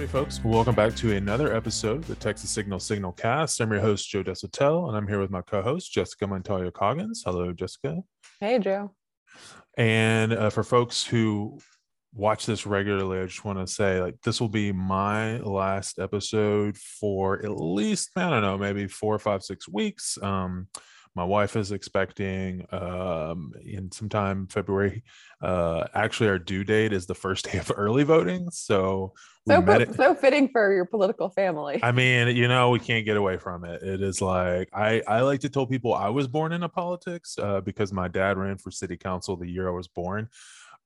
Howdy, folks. Welcome back to another episode of the Texas Signal Signal Cast. I'm your host, Joe Deshotel, and I'm here with my co host, Jessica Montoya Coggins. Hello, Jessica. Hey, Joe. And uh, for folks who watch this regularly, I just want to say like this will be my last episode for at least, I don't know, maybe four, five, six weeks. Um, my wife is expecting um, in sometime February. Uh, actually, our due date is the first day of early voting. So, so, it, so fitting for your political family. I mean, you know, we can't get away from it. It is like I, I like to tell people I was born into politics uh, because my dad ran for city council the year I was born.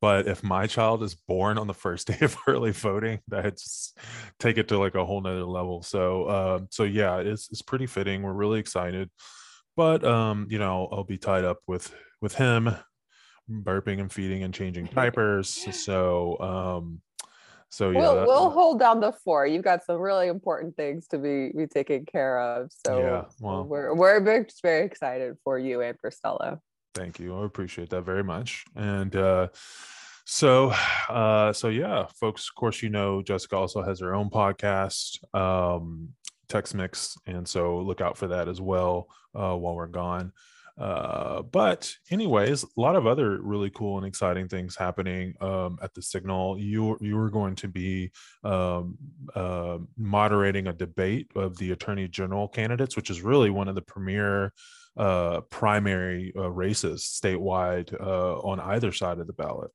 But if my child is born on the first day of early voting, that's take it to like a whole nother level. So, uh, so yeah, it's it's pretty fitting. We're really excited but um you know i'll be tied up with with him burping and feeding and changing diapers. So um so yeah we'll, we'll hold down the four. you've got some really important things to be be taken care of. So yeah well we're we're very excited for you and for stella thank you. I appreciate that very much. And uh so uh so yeah folks of course you know jessica also has her own podcast. Um tex mix and so look out for that as well uh, while we're gone. Uh, but anyways a lot of other really cool and exciting things happening um, at the signal. You you are going to be um, uh, moderating a debate of the attorney general candidates which is really one of the premier uh, primary uh, races statewide uh, on either side of the ballot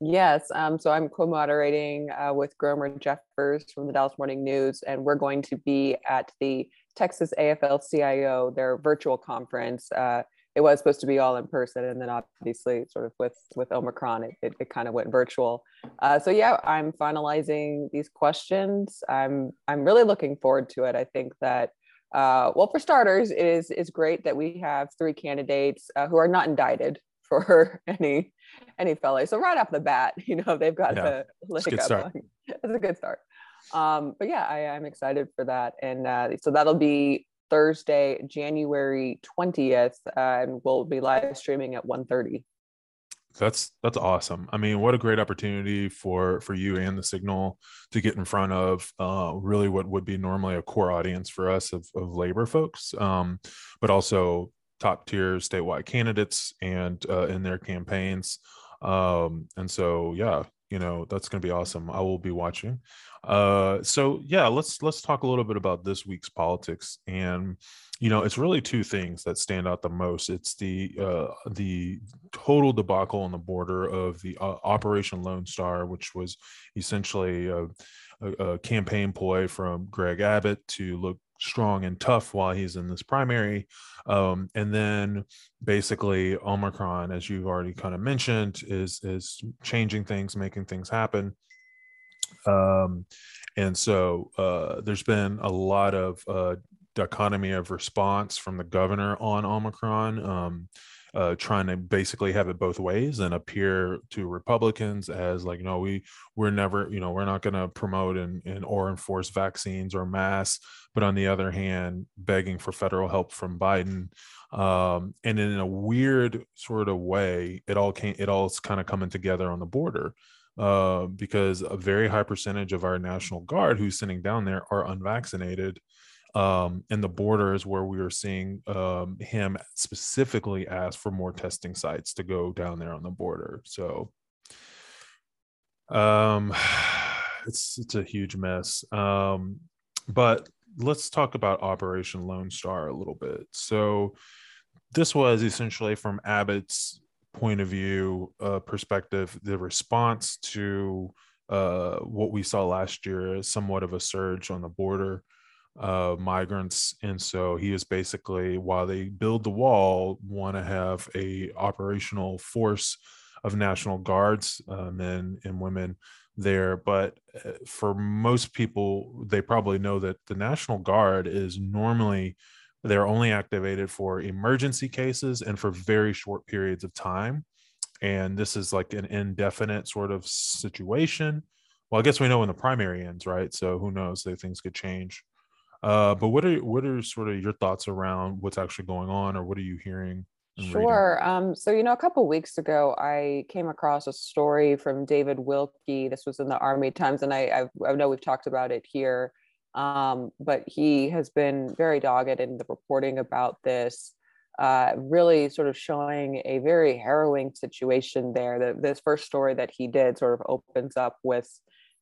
Yes. Um, so I'm co moderating uh, with Gromer Jeffers from the Dallas Morning News, and we're going to be at the Texas AFL CIO, their virtual conference. Uh, it was supposed to be all in person, and then obviously, sort of with with Omicron, it, it, it kind of went virtual. Uh, so yeah, I'm finalizing these questions. I'm I'm really looking forward to it. I think that uh, well, for starters, it is is great that we have three candidates uh, who are not indicted for any any fellow. So right off the bat, you know, they've got yeah. a leg up. It's a good start. Um, but yeah, I, am excited for that. And uh, so that'll be Thursday, January 20th, uh, and we'll be live streaming at 1.30. That's that's awesome. I mean, what a great opportunity for for you and the Signal to get in front of uh, really what would be normally a core audience for us of, of labor folks, um, but also top tier statewide candidates and uh, in their campaigns. Um, and so, yeah, you know that's going to be awesome. I will be watching. Uh, so yeah, let's let's talk a little bit about this week's politics. And you know, it's really two things that stand out the most. It's the uh, the total debacle on the border of the uh, Operation Lone Star, which was essentially a, campaign ploy from Greg Abbott to look strong and tough while he's in this primary. Um, and then basically Omicron, as you've already kind of mentioned, is is changing things, making things happen. Um, and so uh, there's been a lot of uh, dichotomy of response from the governor on Omicron. Um, uh, trying to basically have it both ways and appear to Republicans as like, no, we we're never, you know, we're not going to promote and, and or enforce vaccines or masks, but on the other hand, begging for federal help from Biden. Um, and in a weird sort of way, it all came, it all's kind of coming together on the border. Uh, because a very high percentage of our National Guard who's sitting down there are unvaccinated um, and the borders where we were seeing um, him specifically ask for more testing sites to go down there on the border. So um, it's it's a huge mess. Um, but let's talk about Operation Lone Star a little bit. So this was essentially from Abbott's point of view uh, perspective, the response to uh, what we saw last year, somewhat of a surge on the border uh, migrants, and so he is basically while they build the wall, want to have a operational force of National Guards, uh, men and women there. But uh, for most people, they probably know that the National Guard is normally they're only activated for emergency cases and for very short periods of time. And this is like an indefinite sort of situation. Well, I guess we know when the primary ends, right? So who knows? That things could change. Uh, but what are what are sort of your thoughts around what's actually going on, or what are you hearing Sure. Um, so, you know, a couple weeks ago, I came across a story from Davis Winkie. This was in the Army Times, and I, I, I know we've talked about it here, um, but he has been very dogged in the reporting about this, uh, really sort of showing a very harrowing situation there. The, this first story that he did sort of opens up with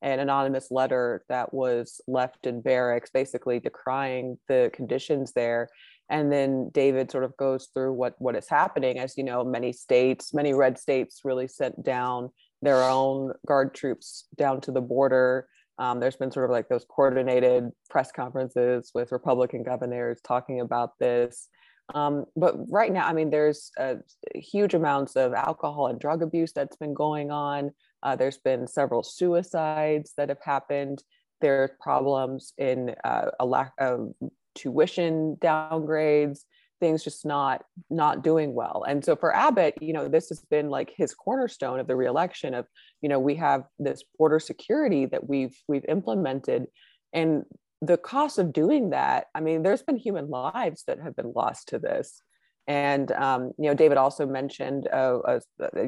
an anonymous letter that was left in barracks, basically decrying the conditions there. And then david sort of goes through what what is happening. As you know many states many red states really sent down their own guard troops down to the border. Um, there's been sort of like those coordinated press conferences with republican governors talking about this. Um, but right now i mean there's huge amounts of alcohol and drug abuse that's been going on uh, there's been several suicides that have happened. There's problems in uh, a lack of tuition downgrades things just not not doing well. And so for abbott you know this has been like his cornerstone of the reelection of you know we have this border security that we've we've implemented. And the cost of doing that i mean there's been human lives that have been lost to this and um, you know david also mentioned uh, uh,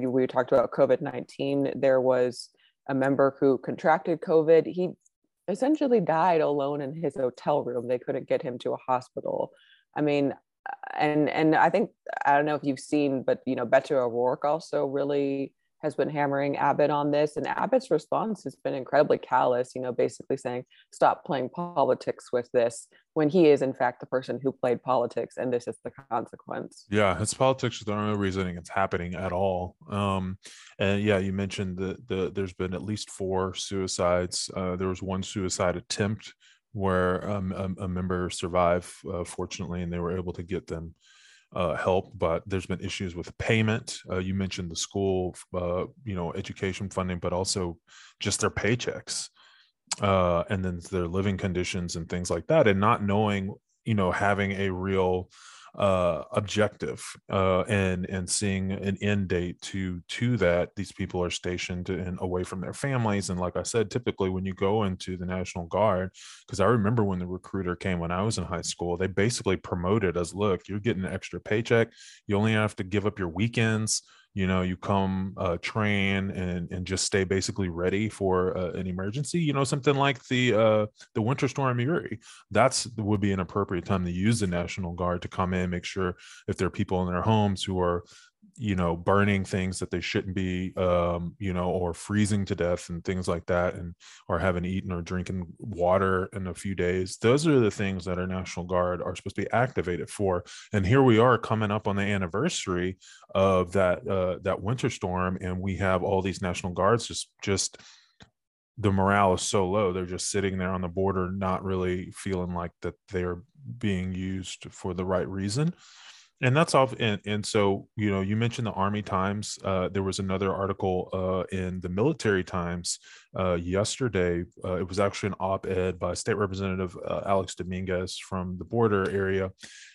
we talked about covid-19 there was a member who contracted covid he essentially died alone in his hotel room. They couldn't get him to a hospital. I mean, and and I think I don't know if you've seen, but you know, Beto O'Rourke also really has been hammering Abbott on this, and Abbott's response has been incredibly callous. You know, basically saying, "Stop playing politics with this," when he is in fact the person who played politics, and this is the consequence. Yeah, it's politics. There's no reasoning it's happening at all. Um, and yeah, you mentioned that the there's been at least four suicides. Uh, there was one suicide attempt where um, a, a, member survived, uh, fortunately, and they were able to get them uh, help, but there's been issues with payment. Uh, you mentioned the school, uh, you know, education funding, but also just their paychecks, uh, and then their living conditions and things like that, and not knowing, you know, having a real uh, objective uh, and and seeing an end date to to that these people are stationed and away from their families. And like i said typically when you go into the national guard because i remember when the recruiter came when i was in high school they basically promoted as look you're getting an extra paycheck. You only have to give up your weekends you know you come uh, train and and just stay basically ready for uh, an emergency you know something like the uh, the winter storm in Uri. That's would be an appropriate time to use the national guard to come in make sure if there are people in their homes who are you know burning things that they shouldn't be um you know or freezing to death and things like that and or haven't eaten or drinking water in a few days. Those are the things that our national guard are supposed to be activated for. And here we are coming up on the anniversary of that uh that winter storm and we have all these national guards just just the morale is so low. They're just sitting there on the border not really feeling like that they're being used for the right reason and that's off and, and so you know you mentioned the army times uh, there was another article uh, in the military times uh, yesterday uh, it was actually an op-ed by state representative uh, alex dominguez from the border area.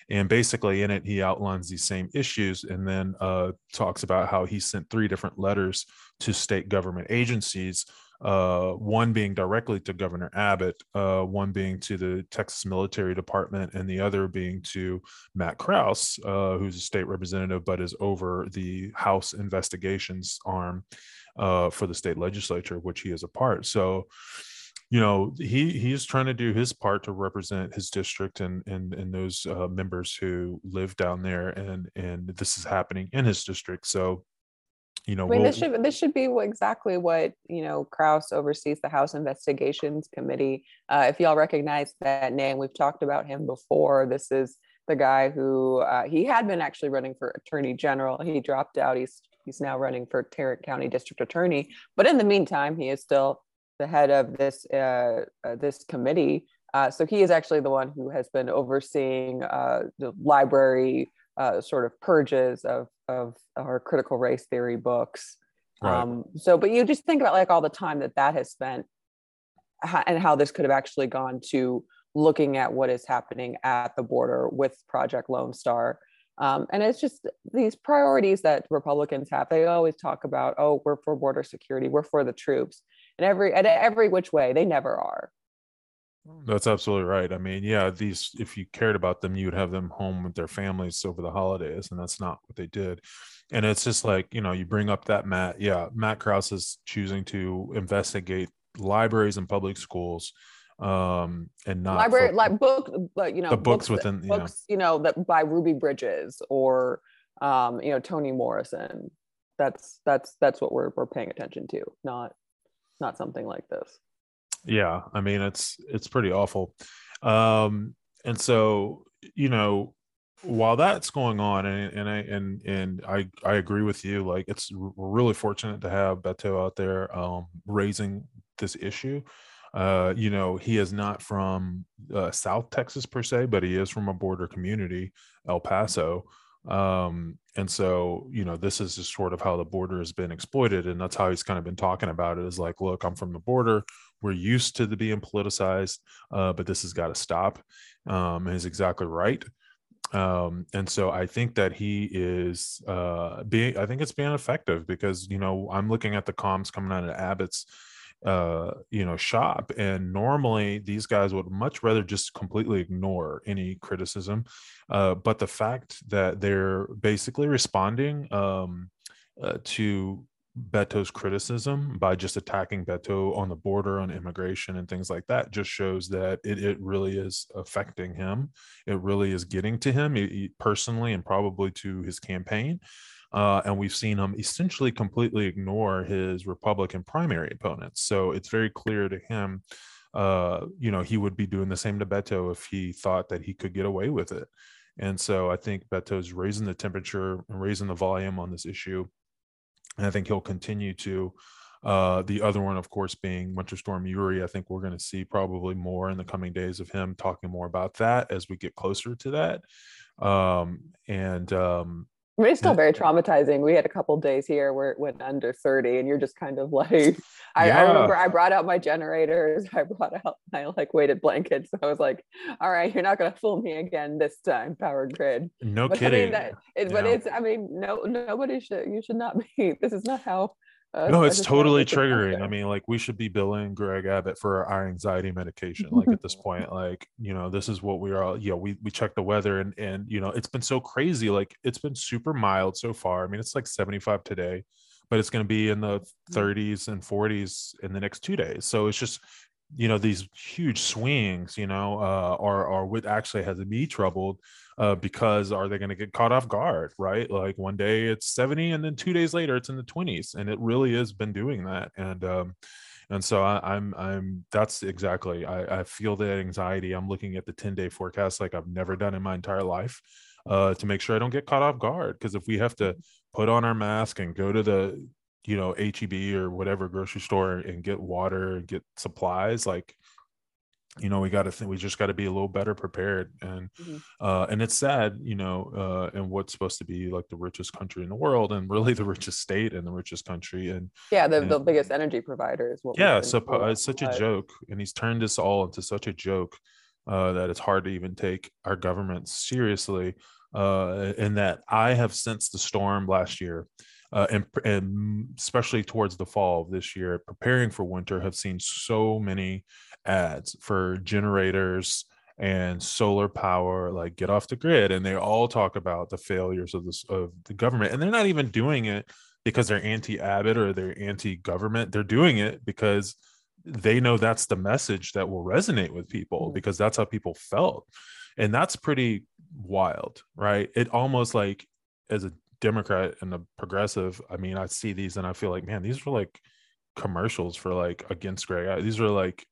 And basically in it he outlines these same issues and then uh, talks about how he sent three different letters to state government agencies uh, one being directly to Governor Abbott, uh, one being to the Texas Military Department, and the other being to Matt Krause, uh, who's a state representative but is over the House investigations arm uh, for the state legislature, which he is a part. So, you know, he he's trying to do his part to represent his district and and and those uh, members who live down there, and and this is happening in his district. So you know, I mean, we'll, this should this should be exactly what you know. Krause oversees the House Investigations Committee. Uh, if y'all recognize that name, we've talked about him before. This is the guy who uh, he had been actually running for Attorney General. He dropped out. He's he's now running for Tarrant County District Attorney. But in the meantime, he is still the head of this uh, uh this committee. Uh, so he is actually the one who has been overseeing uh, the library uh, sort of purges of of our critical race theory books. Right. Um, so, but you just think about like all the time that that has spent, and how this could have actually gone to looking at what is happening at the border with Project Lone Star. Um, and it's just these priorities that Republicans have. They always talk about, oh, we're for border security, we're for the troops, and every at every which way, they never are. That's absolutely right. I mean, yeah, these if you cared about them, you would have them home with their families over the holidays, and that's not what they did. And it's just like, you know, you bring up that Matt, yeah, Matt Krause is choosing to investigate libraries and public schools um and not library for, like book but you know the books, books within books you know that by ruby bridges or um you know toni morrison that's that's that's what we're we're paying attention to not not something like this yeah i mean it's it's pretty awful. Um and so you know while that's going on and, and i and and i i agree with you like it's we're really fortunate to have beto out there um raising this issue. Uh you know he is not from uh, south texas per se but he is from a border community el paso um and so you know this is just sort of how the border has been exploited and that's how he's kind of been talking about it is like look i'm from the border. We're used to the being politicized uh, but this has got to stop. Um and he's exactly right. Um and so i think that he is uh being i think it's being effective because you know i'm looking at the comms coming out of abbott's uh, you know, shop. And normally these guys would much rather just completely ignore any criticism. Uh, but the fact that they're basically responding um, uh, to Beto's criticism by just attacking Beto on the border on immigration and things like that just shows that it, it really is affecting him. It really is getting to him personally and probably to his campaign. Uh, and we've seen him essentially completely ignore his Republican primary opponents. So it's very clear to him, uh, you know, he would be doing the same to Beto if he thought that he could get away with it. And so I think Beto's raising the temperature and raising the volume on this issue. And I think he'll continue to. Uh, the other one, of course, being Winter Storm Uri. I think we're going to see probably more in the coming days of him talking more about that as we get closer to that. Um, and um, it's still very traumatizing. We had a couple days here where it went under 30, and you're just kind of like, I, yeah. I, remember I brought out my generators, I brought out my like weighted blankets. I was like, all right, you're not going to fool me again this time, Power Grid. No but kidding. I mean, that, it, yeah. But it's, I mean, no, nobody should, you should not be. This is not how uh, no, it's totally triggering. I mean, like we should be billing Greg Abbott for our anxiety medication. Like at this point, like you know, this is what we are. You know, we we check the weather and and you know, it's been so crazy. Like it's been super mild so far. I mean, it's like seventy five today, but it's going to be in the 30s and 40s in the next two days. So it's just you know these huge swings you know uh are are what actually has me troubled uh, because are they going to get caught off guard, right? Like one day it's 70 and then two days later it's in the 20s. And it really has been doing that. And, um, and so I, am I'm, I'm, that's exactly, I, I feel that anxiety. I'm looking at the 10 day forecast like I've never done in my entire life uh, to make sure I don't get caught off guard. Cause if we have to put on our mask and go to the, you know, HEB or whatever grocery store and get water and get supplies, like you know we got to think we just got to be a little better prepared. And mm-hmm. uh and it's sad you know uh and what's supposed to be like the richest country in the world and really the richest state and the richest country. And yeah the, and, the biggest energy provider is what yeah so it's such a joke and he's turned this all into such a joke uh that it's hard to even take our government seriously uh and that i have sensed the storm last year uh, and, and especially towards the fall of this year, preparing for winter, have seen so many ads for generators and solar power like get off the grid and they all talk about the failures of this of the government and they're not even doing it because they're anti-abbott or they're anti-government they're doing it because they know that's the message that will resonate with people mm-hmm. because that's how people felt and that's pretty wild right it almost like as a democrat and a progressive i mean i see these and i feel like man these are like commercials for like against greg these are like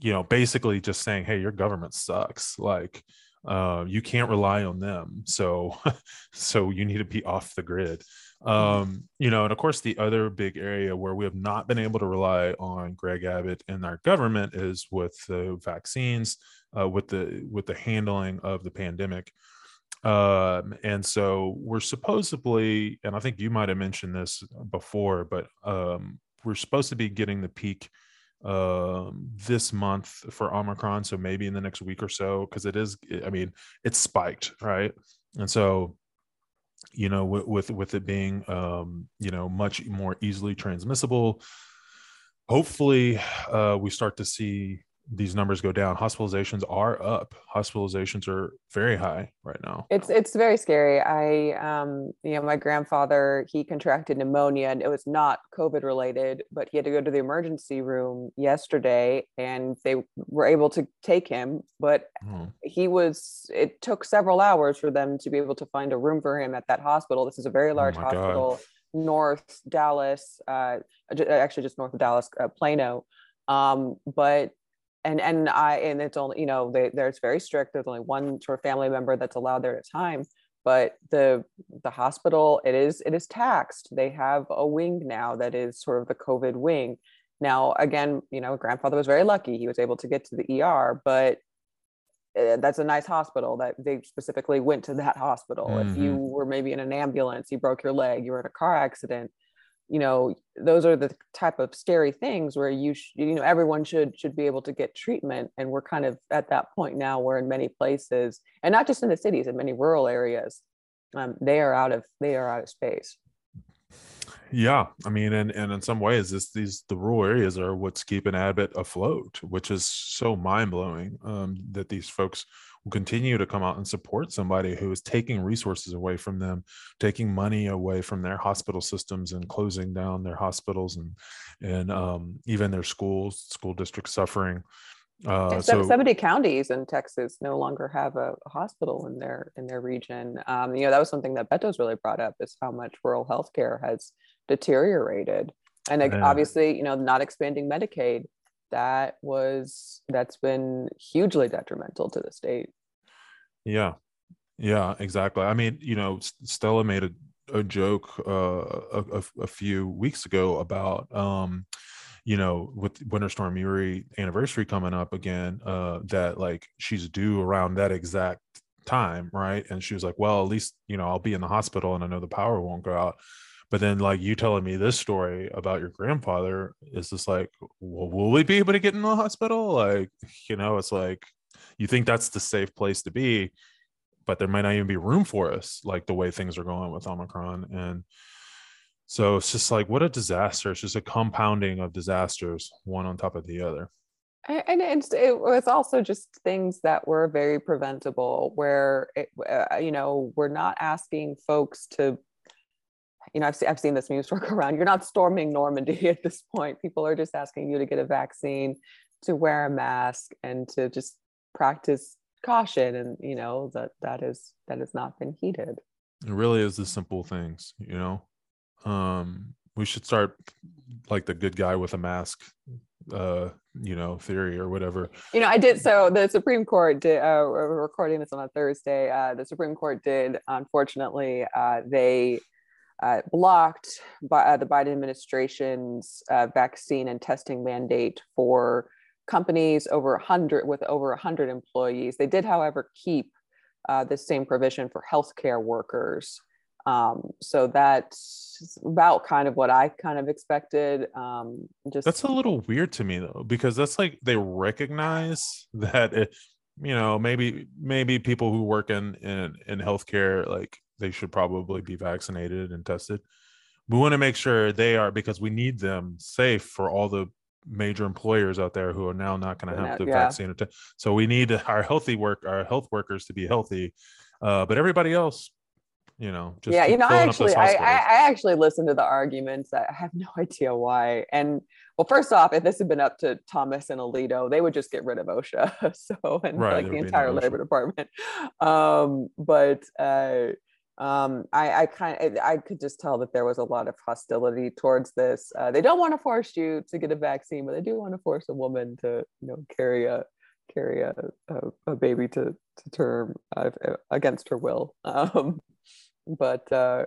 you know, basically just saying, hey, your government sucks. Like, uh, you can't rely on them. So, so you need to be off the grid. Mm-hmm. Um, you know, and of course, the other big area where we have not been able to rely on Greg Abbott and our government is with the vaccines, uh, with the with the handling of the pandemic. Um, and so we're supposedly, and I think you might have mentioned this before, but um, we're supposed to be getting the peak um, this month for Omicron. So maybe in the next week or so, because it is, I mean, it's spiked, right? And so, you know, with with, with it being, um, you know, much more easily transmissible, hopefully, uh, we start to see these numbers go down. Hospitalizations are up. Hospitalizations are very high right now. It's it's very scary. I um you know my grandfather he contracted pneumonia and it was not COVID related, but he had to go to the emergency room yesterday and they were able to take him, but hmm. he was it took several hours for them to be able to find a room for him at that hospital. This is a very oh large oh hospital. God north Dallas, uh, actually just north of Dallas, uh, Plano. Um, but and and I and it's only you know they, there's very strict. There's only one sort of family member that's allowed there at a time. But the the hospital it is it is taxed. They have a wing now that is sort of the COVID wing. Now again, you know, grandfather was very lucky. He was able to get to the ER, but uh, that's a nice hospital that they specifically went to that hospital. Mm-hmm. If you mm-hmm. were maybe in an ambulance, you broke your leg, you were in a car accident, you know, those are the type of scary things where you sh- you know everyone should should be able to get treatment. And we're kind of at that point now where in many places and not just in the cities in many rural areas um, they are out of they are out of space. Yeah, I mean, and and in some ways, this these the rural areas are what's keeping Abbott afloat, which is so mind blowing um, that these folks continue to come out and support somebody who is taking resources away from them, taking money away from their hospital systems, and closing down their hospitals and and um, even their schools, school districts suffering. Uh, so 70 counties in Texas no longer have a, a hospital in their in their region. Um, you know that was something that Beto's really brought up is how much rural healthcare has deteriorated and yeah. obviously you know not expanding medicaid that was that's been hugely detrimental to the state. Yeah. Yeah exactly. I mean you know stella made a, a joke uh, a, a, few weeks ago about um you know with winter storm uri anniversary coming up again uh that like she's due around that exact time right? And she was like well at least you know i'll be in the hospital and i know the power won't go out but then like you telling me this story about your grandfather is just like well, will we be able to get in the hospital? Like you know it's like you think that's the safe place to be but there might not even be room for us like the way things are going with omicron and so it's just like what a disaster. It's just a compounding of disasters one on top of the other. And it's, it was also just things that were very preventable where it, uh, you know we're not asking folks to you know, I've, I've seen this news work around. You're not storming Normandy at this point. People are just asking you to get a vaccine, to wear a mask, and to just practice caution. And you know that that is that has not been heeded. It really is the simple things. You know, um, we should start like the good guy with a mask uh you know theory or whatever you know i did so the supreme court did uh recording this on a thursday uh the supreme court did unfortunately uh they uh, blocked by uh, the Biden administration's uh, vaccine and testing mandate for companies over 100 with over 100 employees. They did, however, keep uh, the same provision for healthcare workers. Um, so that's about kind of what I kind of expected. Um, just that's a little weird to me though, because that's like they recognize that it, you know maybe maybe people who work in in in healthcare like they should probably be vaccinated and tested. We want to make sure they are because we need them safe for all the major employers out there who are now not going to have the yeah. vaccine. So we need our healthy work, our health workers to be healthy, uh, but everybody else, you know, just yeah, you know, I actually, I, I actually listened to the arguments. I have no idea why. And well, first off, if this had been up to Thomas and Alito, they would just get rid of OSHA. So and right, like the entire no labor department. Um, but uh, um, I, I kind I could just tell that there was a lot of hostility towards this. Uh, they don't want to force you to get a vaccine, but they do want to force a woman to, you know, carry a carry a, a, a baby to to term uh, against her will. Um, but uh,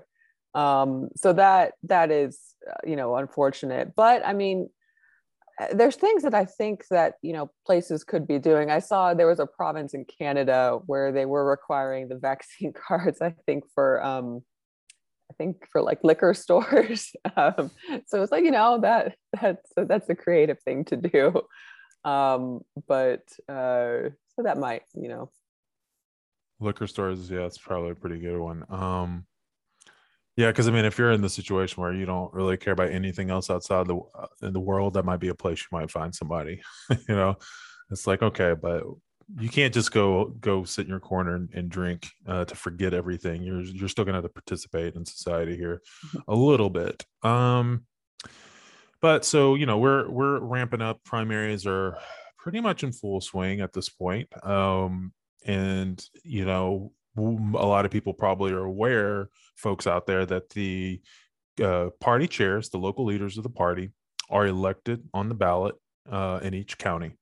um, so that that is, uh, you know, unfortunate. But I mean, there's things that I think that you know places could be doing. I saw there was a province in Canada where they were requiring the vaccine cards. I think for um, I think for like liquor stores. um, so it's like you know that that's that's a creative thing to do. Um, but uh, so that might you know liquor stores. Yeah, it's probably a pretty good one. Um, yeah, because I mean, if you're in the situation where you don't really care about anything else outside the uh, in the world, that might be a place you might find somebody. you know, it's like okay, but you can't just go go sit in your corner and, and drink uh, to forget everything. You're you're still gonna have to participate in society here mm-hmm. a little bit. Um, but so you know we're we're ramping up. Primaries are pretty much in full swing at this point. Um, and you know a lot of people probably are aware, folks out there, that the uh, party chairs, the local leaders of the party, are elected on the ballot uh, in each county.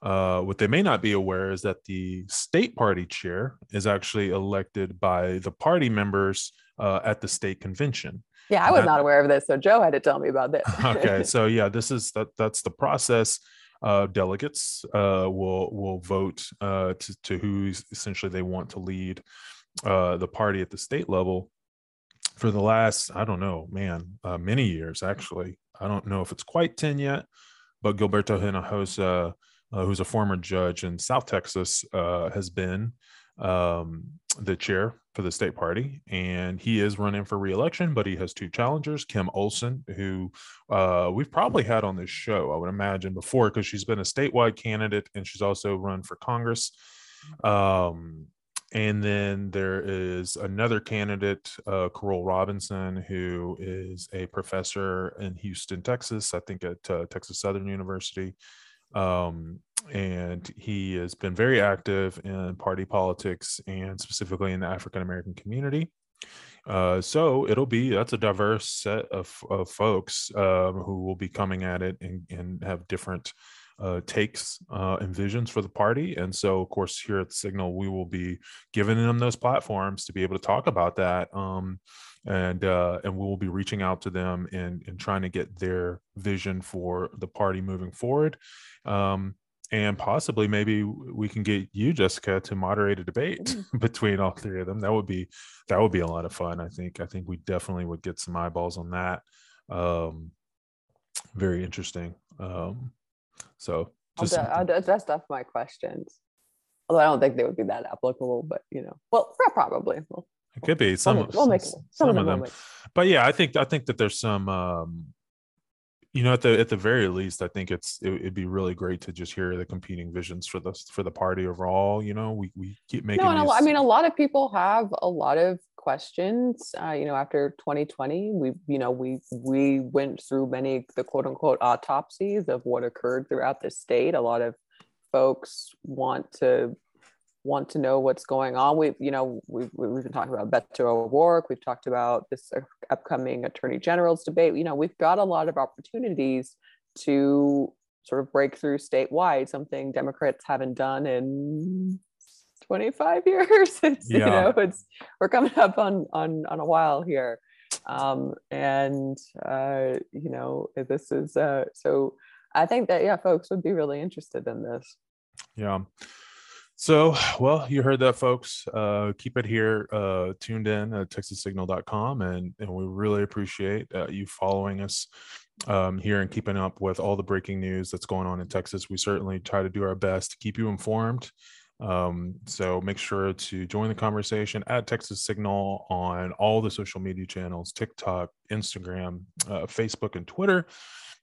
Uh, what they may not be aware is that the state party chair is actually elected by the party members uh, at the state convention. Yeah, I was that, not aware of this, so Joe had to tell me about this. okay, so yeah, this is that that's the process. Uh, delegates uh, will will vote uh, to, to who essentially they want to lead uh, the party at the state level. For the last, I don't know, man, uh, many years actually. I don't know if it's quite ten yet, but Gilberto Hinojosa uh, who's a former judge in South Texas, uh, has been um, the chair for the state party, and he is running for reelection. But he has two challengers: Kim Olson, who uh, we've probably had on this show, I would imagine, before, because she's been a statewide candidate and she's also run for Congress. Um, and then there is another candidate, uh, Carroll Robinson, who is a professor in Houston, Texas, I think at uh, Texas Southern University um, and he has been very active in party politics and specifically in the African American community. Uh, so it'll be that's a diverse set of, of folks um, who will be coming at it and, and have different uh, takes uh, and visions for the party. And so, of course, here at the Signal, we will be giving them those platforms to be able to talk about that. Um, and uh, and we will be reaching out to them and and trying to get their vision for the party moving forward. Um, and possibly maybe we can get you jessica to moderate a debate between all three of them that would be that would be a lot of fun i think i think we definitely would get some eyeballs on that um very interesting um so just I'll, I'll my questions although i don't think they would be that applicable but you know well probably well, it could be some. We'll, we'll make some, some, of them, but yeah, I think I think that there's some. um you know, at the at the very least, I think it's it, would be really great to just hear the competing visions for the for the party overall. You know, we we keep making. No, these... I mean, a lot of people have a lot of questions. Uh, you know, after 2020, we you know we we went through many the quote unquote autopsies of what occurred throughout the state. A lot of folks want to want to know what's going on. We've, you know, we've, we've been talking about Beto O'Rourke. We've talked about this upcoming Attorney General's debate. You know, we've got a lot of opportunities to sort of break through statewide, something Democrats haven't done in 25 years. It's, yeah. you know, it's, we're coming up on, on, on a while here. Um, and, uh, you know, this is, uh, so I think that, yeah, folks would be really interested in this. Yeah. So, well, you heard that, folks. Uh, keep it here, uh, tuned in at texassignal.com. And, and we really appreciate uh, you following us um, here and keeping up with all the breaking news that's going on in Texas. We certainly try to do our best to keep you informed. Um, so make sure to join the conversation at Texas Signal on all the social media channels TikTok, Instagram, uh, Facebook, and Twitter.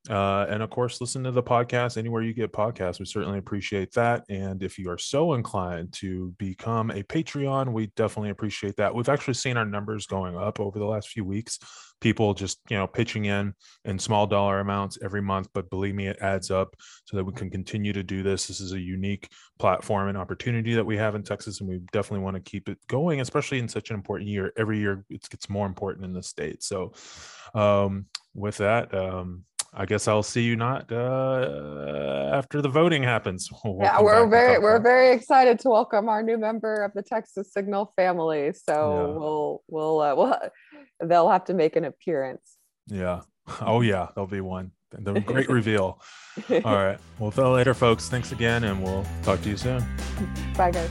Uh, and of course, listen to the podcast anywhere you get podcasts. We certainly appreciate that. And if you are so inclined to become a Patreon, we definitely appreciate that. We've actually seen our numbers going up over the last few weeks. People just, you know, pitching in in small dollar amounts every month. But believe me, it adds up so that we can continue to do this. This is a unique platform and opportunity that we have in Texas. And we definitely want to keep it going, especially in such an important year. Every year it gets more important in the state. So, um, with that, um, I guess I'll see you not uh, after the voting happens. We'll yeah, we're very we're very excited to welcome our new member of the Texas Signal family. So yeah. we'll we'll uh, we'll they'll have to make an appearance. Yeah. Oh yeah, there'll be one. The great reveal. All right. Well, till later, folks. Thanks again, and we'll talk to you soon. Bye, guys.